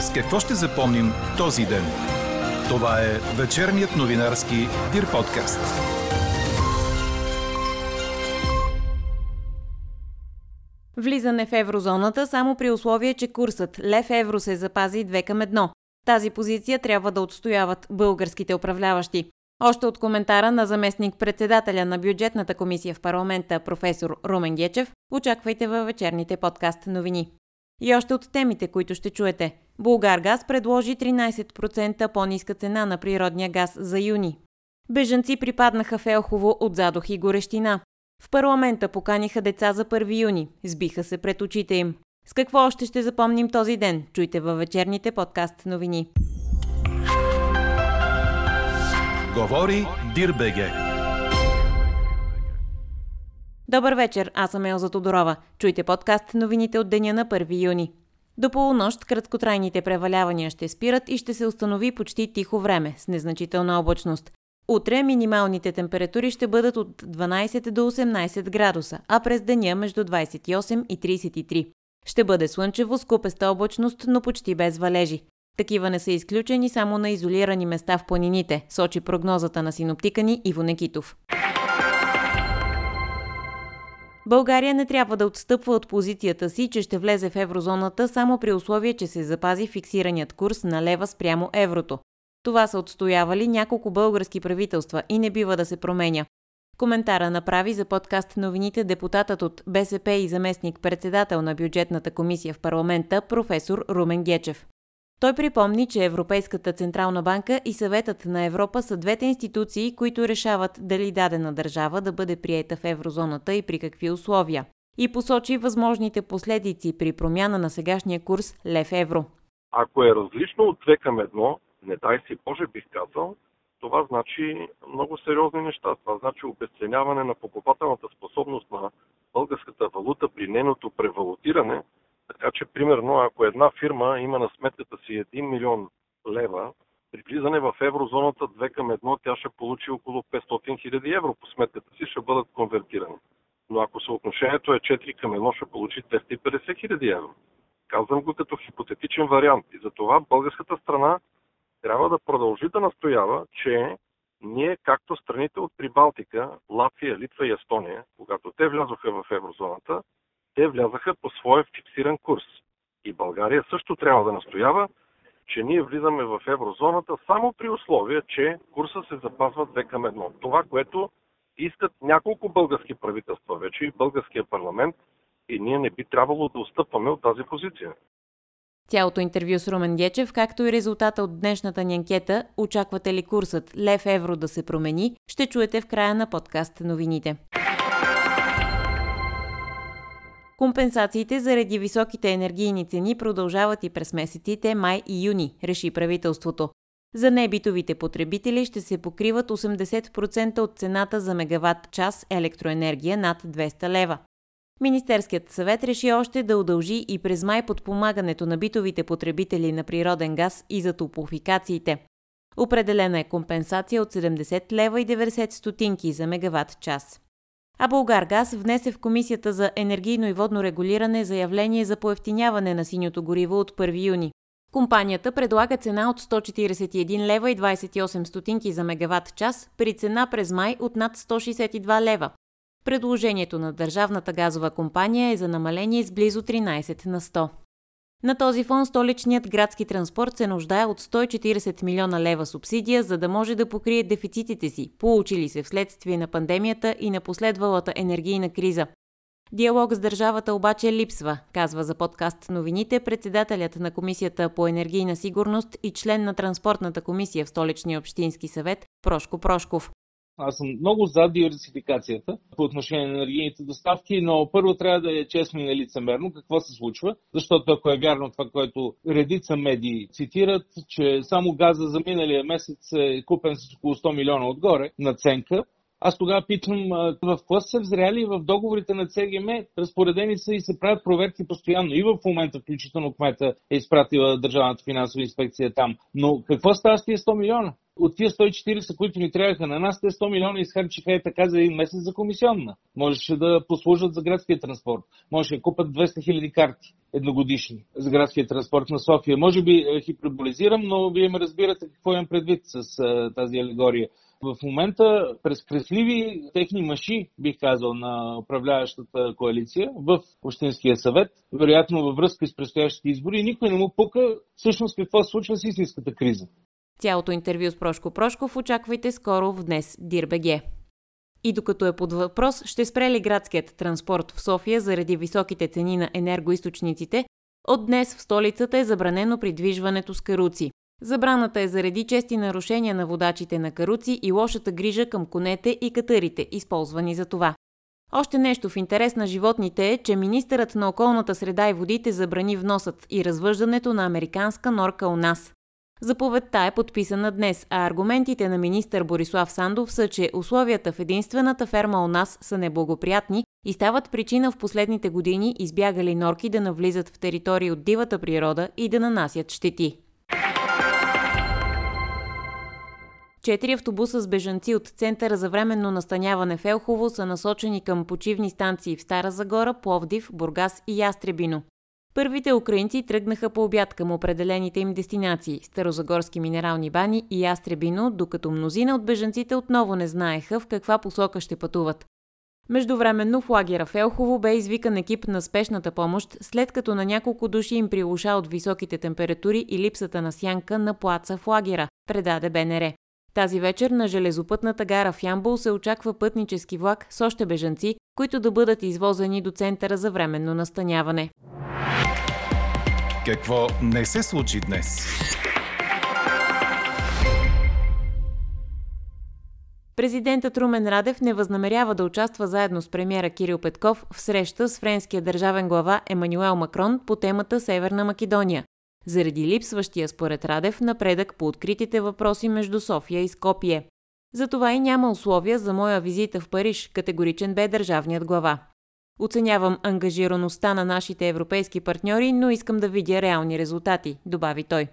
С какво ще запомним този ден? Това е вечерният новинарски Дир подкаст. Влизане в еврозоната само при условие, че курсът лев-евро се запази 2 към 1. Тази позиция трябва да отстояват българските управляващи. Още от коментара на заместник председателя на бюджетната комисия в парламента професор Румен Гечев, очаквайте във вечерните подкаст новини. И още от темите, които ще чуете. Булгар Газ предложи 13% по-ниска цена на природния газ за юни. Бежанци припаднаха в Елхово от задох и горещина. В парламента поканиха деца за 1 юни. Сбиха се пред очите им. С какво още ще запомним този ден? Чуйте във вечерните подкаст новини. Говори Дирбеге. Добър вечер, аз съм Елза Тодорова. Чуйте подкаст новините от деня на 1 юни. До полунощ краткотрайните превалявания ще спират и ще се установи почти тихо време с незначителна облачност. Утре минималните температури ще бъдат от 12 до 18 градуса, а през деня между 28 и 33. Ще бъде слънчево с купеста облачност, но почти без валежи. Такива не са изключени само на изолирани места в планините, сочи прогнозата на синоптика ни Иво Некитов. България не трябва да отстъпва от позицията си, че ще влезе в еврозоната само при условие, че се запази фиксираният курс на лева спрямо еврото. Това са отстоявали няколко български правителства и не бива да се променя. Коментара направи за подкаст новините депутатът от БСП и заместник председател на бюджетната комисия в парламента професор Румен Гечев. Той припомни, че Европейската Централна банка и Съветът на Европа са двете институции, които решават дали дадена държава да бъде приета в еврозоната и при какви условия. И посочи възможните последици при промяна на сегашния курс лев-евро. Ако е различно от 2 към 1, не дай си Боже бих казал, това значи много сериозни неща. Това значи обесценяване на покупателната способност на българската валута при нейното превалутиране. Така че, примерно, ако една фирма има на сметката си 1 милион лева, при влизане в еврозоната 2 към 1, тя ще получи около 500 хиляди евро по сметката си, ще бъдат конвертирани. Но ако съотношението е 4 към 1, ще получи 250 хиляди евро. Казвам го като хипотетичен вариант. И затова българската страна трябва да продължи да настоява, че ние, както страните от Прибалтика, Латвия, Литва и Естония, когато те влязоха в еврозоната, те влязаха по своя фиксиран курс. И България също трябва да настоява, че ние влизаме в еврозоната само при условие, че курса се запазва 2 към 1. Това, което искат няколко български правителства вече и българския парламент, и ние не би трябвало да отстъпваме от тази позиция. Цялото интервю с Румен Гечев, както и резултата от днешната ни анкета «Очаквате ли курсът лев-евро да се промени?» ще чуете в края на подкаст новините. Компенсациите заради високите енергийни цени продължават и през месеците май и юни, реши правителството. За небитовите потребители ще се покриват 80% от цената за мегаватт час електроенергия над 200 лева. Министерският съвет реши още да удължи и през май подпомагането на битовите потребители на природен газ и за топлофикациите. Определена е компенсация от 70 лева и 90 стотинки за мегаватт час. А Българ Газ внесе в Комисията за енергийно и водно регулиране заявление за поевтиняване на синьото гориво от 1 юни. Компанията предлага цена от 141 лева и 28 стотинки за мегаватт час при цена през май от над 162 лева. Предложението на Държавната газова компания е за намаление с близо 13 на 100. На този фон столичният градски транспорт се нуждае от 140 милиона лева субсидия, за да може да покрие дефицитите си, получили се вследствие на пандемията и на последвалата енергийна криза. Диалог с държавата обаче липсва, казва за подкаст новините председателят на Комисията по енергийна сигурност и член на Транспортната комисия в Столичния общински съвет Прошко Прошков. Аз съм много за диверсификацията по отношение на енергийните доставки, но първо трябва да е честно и нелицемерно какво се случва, защото ако е вярно това, което редица медии цитират, че само газа за миналия месец е купен с около 100 милиона отгоре наценка, аз тогава питам в какво са взряли в договорите на ЦГМ, разпоредени са и се правят проверки постоянно. И в момента, включително кмета е изпратила Държавната финансова инспекция там. Но какво става с тия 100 милиона? От тия 140, които ни трябваха на нас, те 100 милиона изхарчиха е така за един месец за комисионна. Можеше да послужат за градския транспорт. Може да купат 200 хиляди карти едногодишни за градския транспорт на София. Може би е, хиперболизирам, но вие ме разбирате какво имам предвид с а, тази алегория. В момента през кресливи техни маши, бих казал, на управляващата коалиция в Общинския съвет, вероятно във връзка с предстоящите избори, никой не му пука всъщност какво се случва с истинската криза. Цялото интервю с Прошко Прошков очаквайте скоро в днес Дирбеге. И докато е под въпрос, ще спре ли градският транспорт в София заради високите цени на енергоисточниците, от днес в столицата е забранено придвижването с каруци. Забраната е заради чести нарушения на водачите на каруци и лошата грижа към конете и катърите, използвани за това. Още нещо в интерес на животните е, че министърът на околната среда и водите забрани вносът и развъждането на американска норка у нас. Заповедта е подписана днес, а аргументите на министър Борислав Сандов са, че условията в единствената ферма у нас са неблагоприятни и стават причина в последните години избягали норки да навлизат в територии от дивата природа и да нанасят щети. Четири автобуса с бежанци от Центъра за временно настаняване в Елхово са насочени към почивни станции в Стара Загора, Пловдив, Бургас и Ястребино. Първите украинци тръгнаха по обяд към определените им дестинации – Старозагорски минерални бани и Ястребино, докато мнозина от бежанците отново не знаеха в каква посока ще пътуват. Междувременно в лагера в бе извикан екип на спешната помощ, след като на няколко души им прилуша от високите температури и липсата на сянка на плаца в лагера, предаде БНР. Тази вечер на железопътната гара в Ямбол се очаква пътнически влак с още бежанци, които да бъдат извозени до центъра за временно настаняване. Какво не се случи днес? Президентът Румен Радев не възнамерява да участва заедно с премьера Кирил Петков в среща с френския държавен глава Емануел Макрон по темата Северна Македония, заради липсващия според Радев напредък по откритите въпроси между София и Скопие. Затова и няма условия за моя визита в Париж, категоричен бе държавният глава. Оценявам ангажираността на нашите европейски партньори, но искам да видя реални резултати, добави той.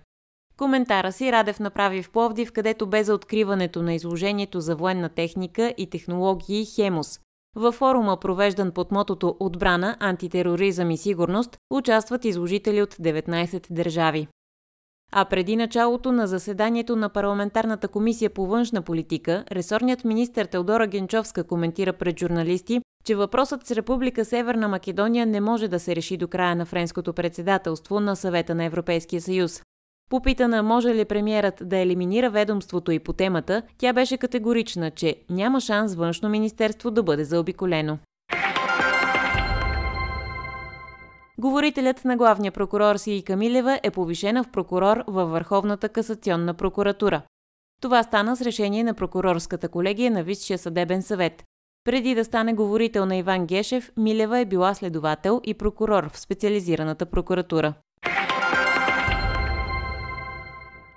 Коментара си Радев направи в Пловдив, където бе за откриването на изложението за военна техника и технологии Хемос. Във форума, провеждан под мотото Отбрана, антитероризъм и сигурност, участват изложители от 19 държави. А преди началото на заседанието на парламентарната комисия по външна политика, ресорният министр Теодора Генчовска коментира пред журналисти, че въпросът с Република Северна Македония не може да се реши до края на френското председателство на съвета на Европейския съюз. Попитана може ли премиерът да елиминира ведомството и по темата, тя беше категорична, че няма шанс външно министерство да бъде заобиколено. Говорителят на главния прокурор Сии Камилева е повишена в прокурор във Върховната касационна прокуратура. Това стана с решение на прокурорската колегия на Висшия съдебен съвет. Преди да стане говорител на Иван Гешев, Милева е била следовател и прокурор в специализираната прокуратура.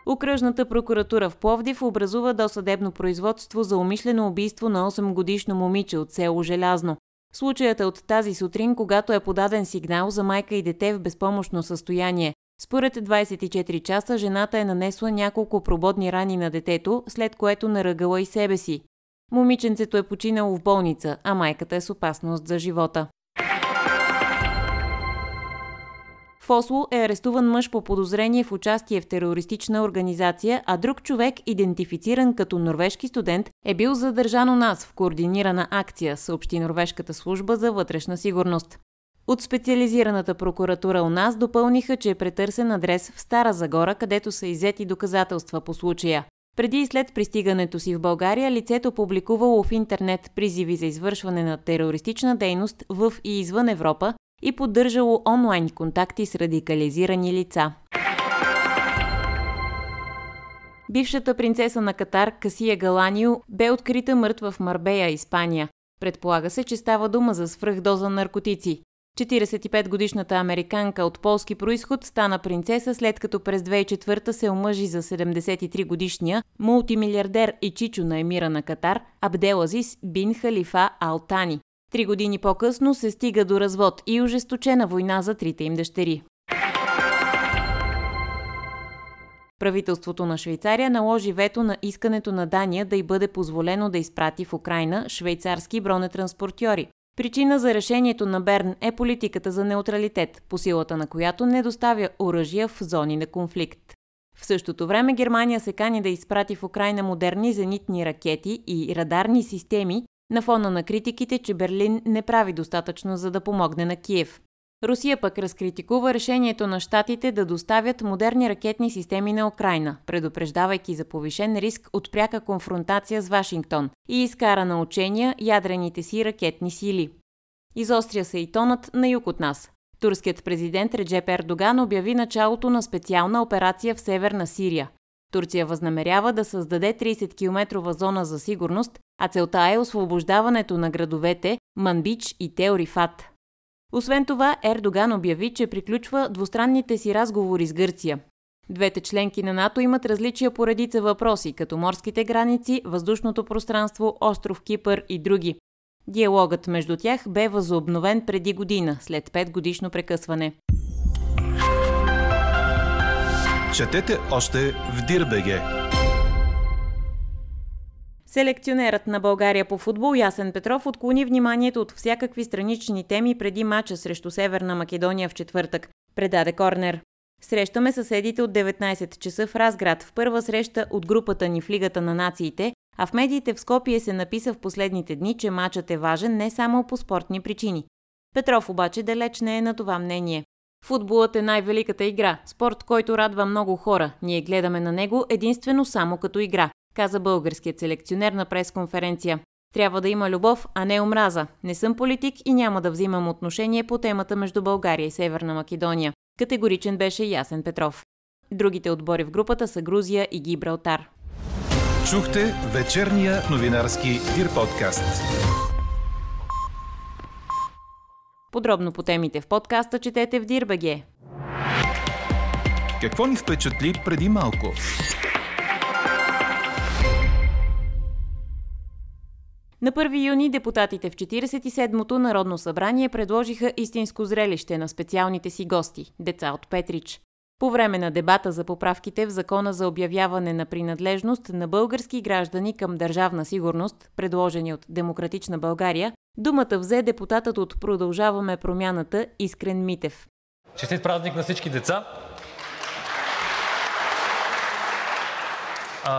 Окръжната прокуратура в Пловдив образува досъдебно производство за умишлено убийство на 8-годишно момиче от село Желязно. Случаят е от тази сутрин, когато е подаден сигнал за майка и дете в безпомощно състояние. Според 24 часа жената е нанесла няколко прободни рани на детето, след което наръгала и себе си. Момиченцето е починало в болница, а майката е с опасност за живота. В Осло е арестуван мъж по подозрение в участие в терористична организация, а друг човек, идентифициран като норвежки студент, е бил задържан у нас в координирана акция, съобщи Норвежката служба за вътрешна сигурност. От специализираната прокуратура у нас допълниха, че е претърсен адрес в Стара Загора, където са иззети доказателства по случая. Преди и след пристигането си в България, лицето публикувало в интернет призиви за извършване на терористична дейност в и извън Европа и поддържало онлайн контакти с радикализирани лица. Бившата принцеса на Катар Касия Галанио бе открита мъртва в Марбея, Испания. Предполага се, че става дума за свръхдоза наркотици. 45-годишната американка от полски происход стана принцеса след като през 2004 се омъжи за 73-годишния мултимилиардер и чичо на емира на Катар Абделазис бин Халифа Алтани. Три години по-късно се стига до развод и ожесточена война за трите им дъщери. Правителството на Швейцария наложи вето на искането на Дания да й бъде позволено да изпрати в Украина швейцарски бронетранспортьори. Причина за решението на Берн е политиката за неутралитет, по силата на която не доставя оръжия в зони на конфликт. В същото време Германия се кани да изпрати в Украина модерни зенитни ракети и радарни системи на фона на критиките, че Берлин не прави достатъчно за да помогне на Киев. Русия пък разкритикува решението на щатите да доставят модерни ракетни системи на Украина, предупреждавайки за повишен риск от пряка конфронтация с Вашингтон и изкара на учения ядрените си ракетни сили. Изостря се и тонът на юг от нас. Турският президент Реджеп Ердоган обяви началото на специална операция в северна Сирия. Турция възнамерява да създаде 30-километрова зона за сигурност, а целта е освобождаването на градовете Манбич и Теорифат. Освен това, Ердоган обяви, че приключва двустранните си разговори с Гърция. Двете членки на НАТО имат различия по редица въпроси, като морските граници, въздушното пространство, остров Кипър и други. Диалогът между тях бе възобновен преди година, след 5 годишно прекъсване. Четете още в Дирбеге. Селекционерът на България по футбол Ясен Петров отклони вниманието от всякакви странични теми преди мача срещу Северна Македония в четвъртък. Предаде Корнер. Срещаме съседите от 19 часа в Разград в първа среща от групата ни в Лигата на нациите, а в медиите в Скопие се написа в последните дни, че матчът е важен не само по спортни причини. Петров обаче далеч не е на това мнение. Футболът е най-великата игра, спорт, който радва много хора. Ние гледаме на него единствено само като игра, каза българският селекционер на пресконференция. Трябва да има любов, а не омраза. Не съм политик и няма да взимам отношение по темата между България и Северна Македония. Категоричен беше Ясен Петров. Другите отбори в групата са Грузия и Гибралтар. Чухте вечерния новинарски Дир подкаст. Подробно по темите в подкаста четете в Дирбаге. Какво ни впечатли преди малко? На 1 юни депутатите в 47-то Народно събрание предложиха истинско зрелище на специалните си гости – деца от Петрич. По време на дебата за поправките в закона за обявяване на принадлежност на български граждани към държавна сигурност, предложени от Демократична България, думата взе депутатът от Продължаваме промяната Искрен Митев. Честит празник на всички деца!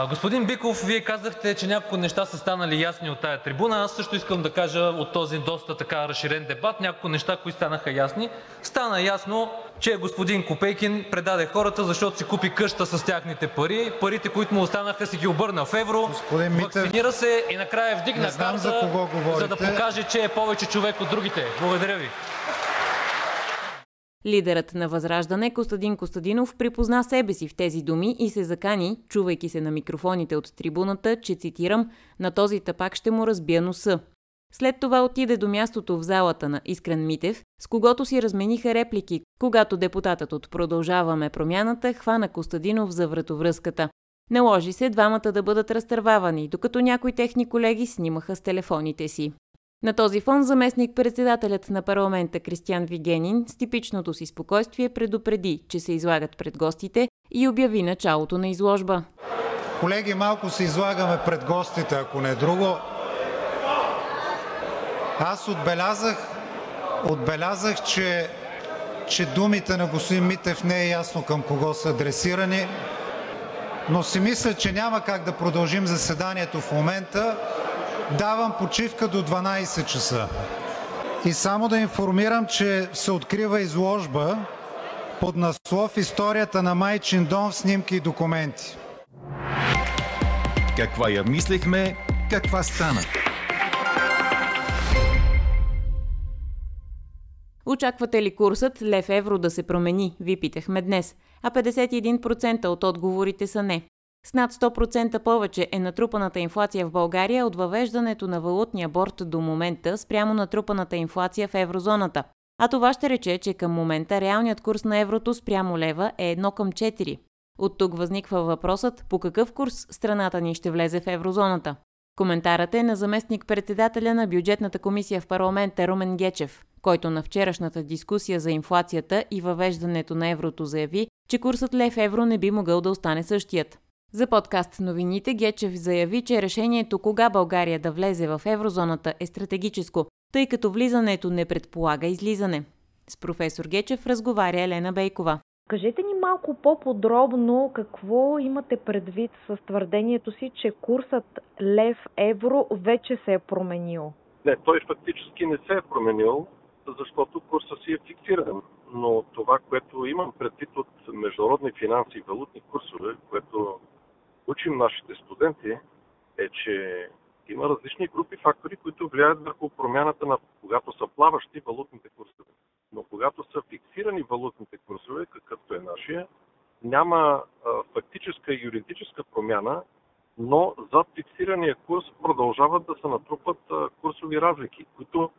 Господин Биков, Вие казахте, че няколко неща са станали ясни от тая трибуна. Аз също искам да кажа от този доста така разширен дебат няколко неща, които станаха ясни. Стана ясно, че господин Копейкин предаде хората, защото си купи къща с тяхните пари. Парите, които му останаха, си ги обърна в евро. Вакцинира се и накрая вдигна карта, за да покаже, че е повече човек от другите. Благодаря ви. Лидерът на Възраждане Костадин Костадинов припозна себе си в тези думи и се закани, чувайки се на микрофоните от трибуната, че цитирам, на този тапак ще му разбия носа. След това отиде до мястото в залата на Искрен Митев, с когото си размениха реплики, когато депутатът от Продължаваме промяната хвана Костадинов за вратовръзката. Наложи се двамата да бъдат разтървавани, докато някои техни колеги снимаха с телефоните си. На този фон заместник председателят на парламента Кристиан Вигенин с типичното си спокойствие предупреди, че се излагат пред гостите и обяви началото на изложба. Колеги, малко се излагаме пред гостите, ако не е друго. Аз отбелязах, отбелязах че, че думите на господин Митев не е ясно към кого са адресирани, но си мисля, че няма как да продължим заседанието в момента. Давам почивка до 12 часа. И само да информирам, че се открива изложба под наслов Историята на Майчин дом в снимки и документи. Каква я мислехме, каква стана? Очаквате ли курсът лев-евро да се промени? Ви питахме днес. А 51% от отговорите са не. С над 100% повече е натрупаната инфлация в България от въвеждането на валутния борт до момента спрямо натрупаната инфлация в еврозоната. А това ще рече, че към момента реалният курс на еврото спрямо лева е 1 към 4. От тук възниква въпросът по какъв курс страната ни ще влезе в еврозоната. Коментарът е на заместник председателя на бюджетната комисия в парламента Румен Гечев, който на вчерашната дискусия за инфлацията и въвеждането на еврото заяви, че курсът лев евро не би могъл да остане същият. За подкаст новините Гечев заяви, че решението кога България да влезе в еврозоната е стратегическо, тъй като влизането не предполага излизане. С професор Гечев разговаря Елена Бейкова. Кажете ни малко по-подробно какво имате предвид с твърдението си, че курсът лев-евро вече се е променил. Не, той фактически не се е променил, защото курсът си е фиксиран. Но това, което имам предвид от международни финанси и валутни курсове, което учим нашите студенти, е, че има различни групи фактори, които влияят върху промяната на когато са плаващи валутните курсове. Но когато са фиксирани валутните курсове, какъвто е нашия, няма а, фактическа и юридическа промяна, но зад фиксирания курс продължават да се натрупват а, курсови разлики, които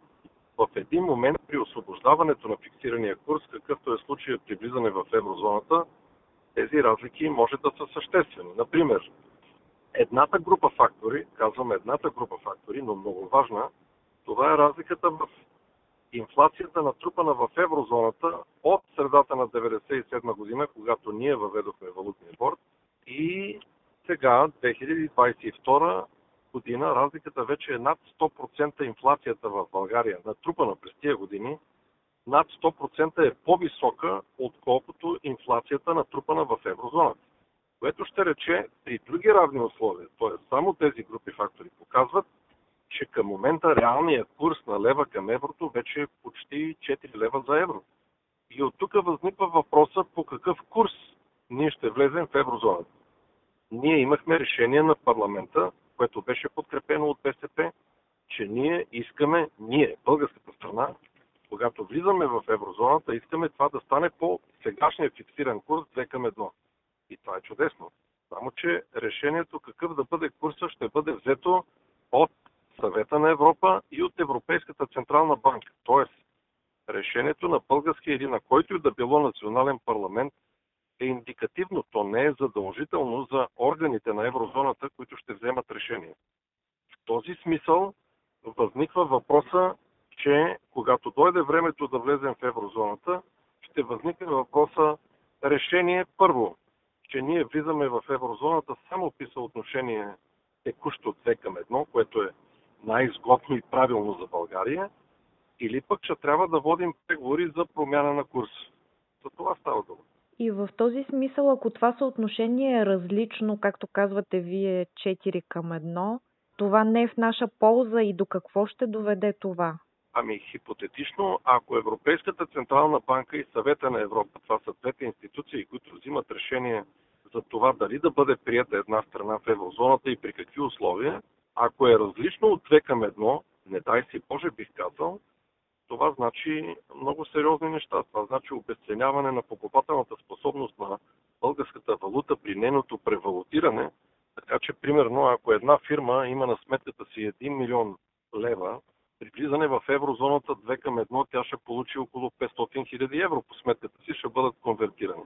в един момент при освобождаването на фиксирания курс, какъвто е случая при влизане в еврозоната, тези разлики може да са съществени. Например, едната група фактори, казвам едната група фактори, но много важна, това е разликата в инфлацията натрупана в еврозоната от средата на 1997 година, когато ние въведохме валутния борт и сега, 2022 година, разликата вече е над 100% инфлацията в България, натрупана през тия години, над 100% е по-висока, отколкото инфлацията натрупана в еврозоната. Което ще рече, при други равни условия, т.е. само тези групи фактори показват, че към момента реалният курс на лева към еврото вече е почти 4 лева за евро. И от тук възниква въпроса по какъв курс ние ще влезем в еврозоната. Ние имахме решение на парламента, което беше подкрепено от БСП, че ние искаме, ние, българската страна, когато влизаме в еврозоната, искаме това да стане по сегашния фиксиран курс 2 към 1. И това е чудесно. Само, че решението какъв да бъде курса ще бъде взето от Съвета на Европа и от Европейската Централна банка. Тоест, решението на българския или на който и да било национален парламент е индикативно. То не е задължително за органите на еврозоната, които ще вземат решение. В този смисъл възниква въпроса, че когато дойде времето да влезем в еврозоната, ще възникне въпроса решение първо, че ние влизаме в еврозоната само при съотношение текущо 2 към 1, което е най-изгодно и правилно за България, или пък ще трябва да водим преговори за промяна на курс. За това става дума. И в този смисъл, ако това съотношение е различно, както казвате вие, 4 към 1, това не е в наша полза и до какво ще доведе това? Ами хипотетично, ако Европейската Централна банка и Съвета на Европа, това са двете институции, които взимат решение за това дали да бъде прията една страна в еврозоната и при какви условия, ако е различно от 2 към 1, не дай си Боже бих казал, това значи много сериозни неща. Това значи обесценяване на покупателната способност на българската валута при нейното превалутиране. Така че, примерно, ако една фирма има на сметката си 1 милион лева, при влизане в еврозоната 2 към 1 тя ще получи около 500 хиляди евро по сметката си, ще бъдат конвертирани.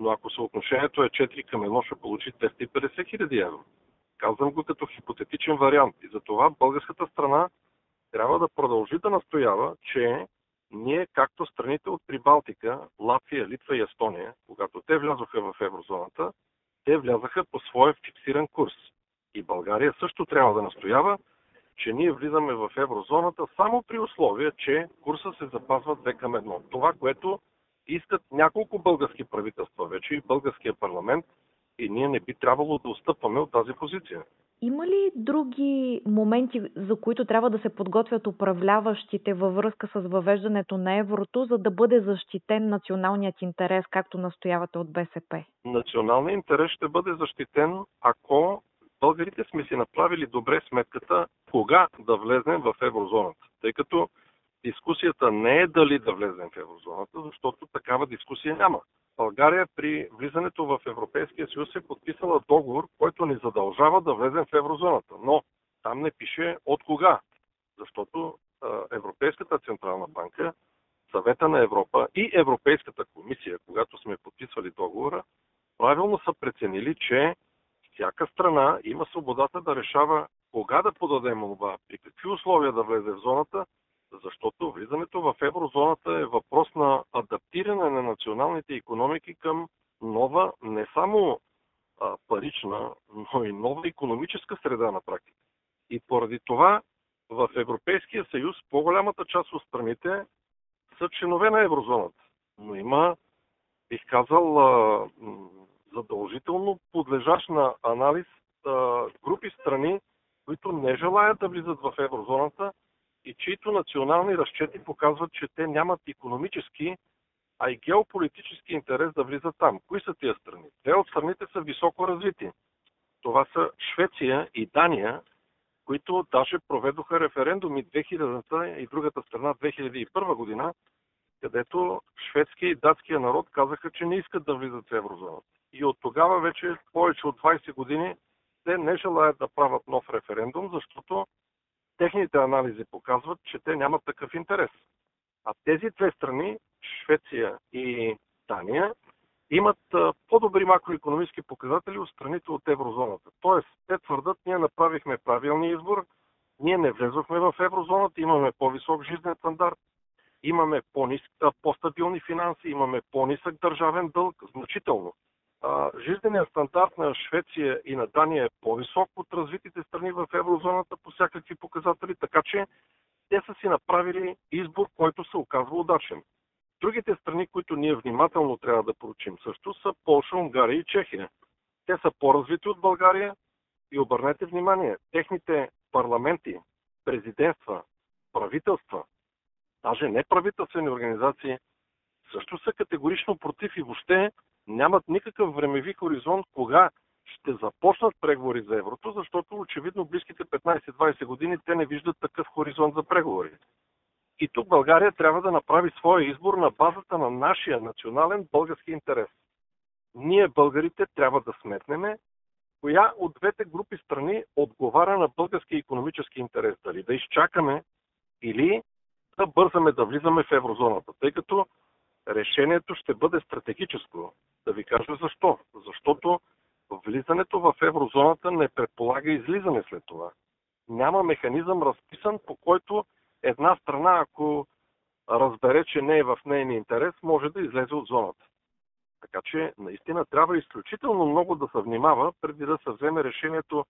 Но ако съотношението е 4 към 1, ще получи 250 хиляди евро. Казвам го като хипотетичен вариант. И затова българската страна трябва да продължи да настоява, че ние, както страните от Прибалтика, Латвия, Литва и Естония, когато те влязоха в еврозоната, те влязаха по своя фиксиран курс. И България също трябва да настоява, че ние влизаме в еврозоната само при условие, че курса се запазва 2 към 1. Това, което искат няколко български правителства вече и българския парламент и ние не би трябвало да отстъпваме от тази позиция. Има ли други моменти, за които трябва да се подготвят управляващите във връзка с въвеждането на еврото, за да бъде защитен националният интерес, както настоявате от БСП? Националният интерес ще бъде защитен, ако българите сме си направили добре сметката кога да влезнем в еврозоната. Тъй като дискусията не е дали да влезем в еврозоната, защото такава дискусия няма. България при влизането в Европейския съюз е подписала договор, който ни задължава да влезем в еврозоната. Но там не пише от кога. Защото Европейската централна банка, Съвета на Европа и Европейската комисия, когато сме подписвали договора, правилно са преценили, че всяка страна има свободата да решава кога да подаде молба, при какви условия да влезе в зоната защото влизането в еврозоната е въпрос на адаптиране на националните економики към нова не само а, парична, но и нова економическа среда на практика. И поради това в Европейския съюз по-голямата част от страните са членове на еврозоната. Но има, бих казал, задължително подлежащ на анализ групи страни, които не желаят да влизат в еврозоната и чието национални разчети показват, че те нямат економически, а и геополитически интерес да влизат там. Кои са тия страни? Те от страните са високо развити. Това са Швеция и Дания, които даже проведоха референдуми 2000-та и другата страна 2001 година, където шведския и датския народ казаха, че не искат да влизат в еврозоната. И от тогава вече повече от 20 години те не желаят да правят нов референдум, защото техните анализи показват, че те нямат такъв интерес. А тези две страни, Швеция и Дания, имат по-добри макроекономически показатели от страните от еврозоната. Тоест, те твърдат, ние направихме правилния избор, ние не влезохме в еврозоната, имаме по-висок жизнен стандарт, имаме по-стабилни финанси, имаме по-нисък държавен дълг, значително. Жизненият стандарт на Швеция и на Дания е по-висок от развитите страни в еврозоната по всякакви показатели, така че те са си направили избор, който се оказва удачен. Другите страни, които ние внимателно трябва да поручим също, са Польша, Унгария и Чехия. Те са по-развити от България и обърнете внимание, техните парламенти, президентства, правителства, даже неправителствени организации, също са категорично против и въобще нямат никакъв времеви хоризонт кога ще започнат преговори за еврото, защото очевидно близките 15-20 години те не виждат такъв хоризонт за преговори. И тук България трябва да направи своя избор на базата на нашия национален български интерес. Ние, българите, трябва да сметнеме коя от двете групи страни отговаря на български економически интерес. Дали да изчакаме или да бързаме да влизаме в еврозоната, тъй като решението ще бъде стратегическо. Да ви кажа защо. Защото влизането в еврозоната не предполага излизане след това. Няма механизъм разписан, по който една страна, ако разбере, че не е в нейния интерес, може да излезе от зоната. Така че наистина трябва изключително много да се внимава, преди да се вземе решението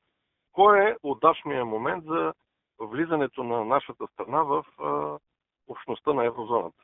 кой е удачният момент за влизането на нашата страна в общността на еврозоната.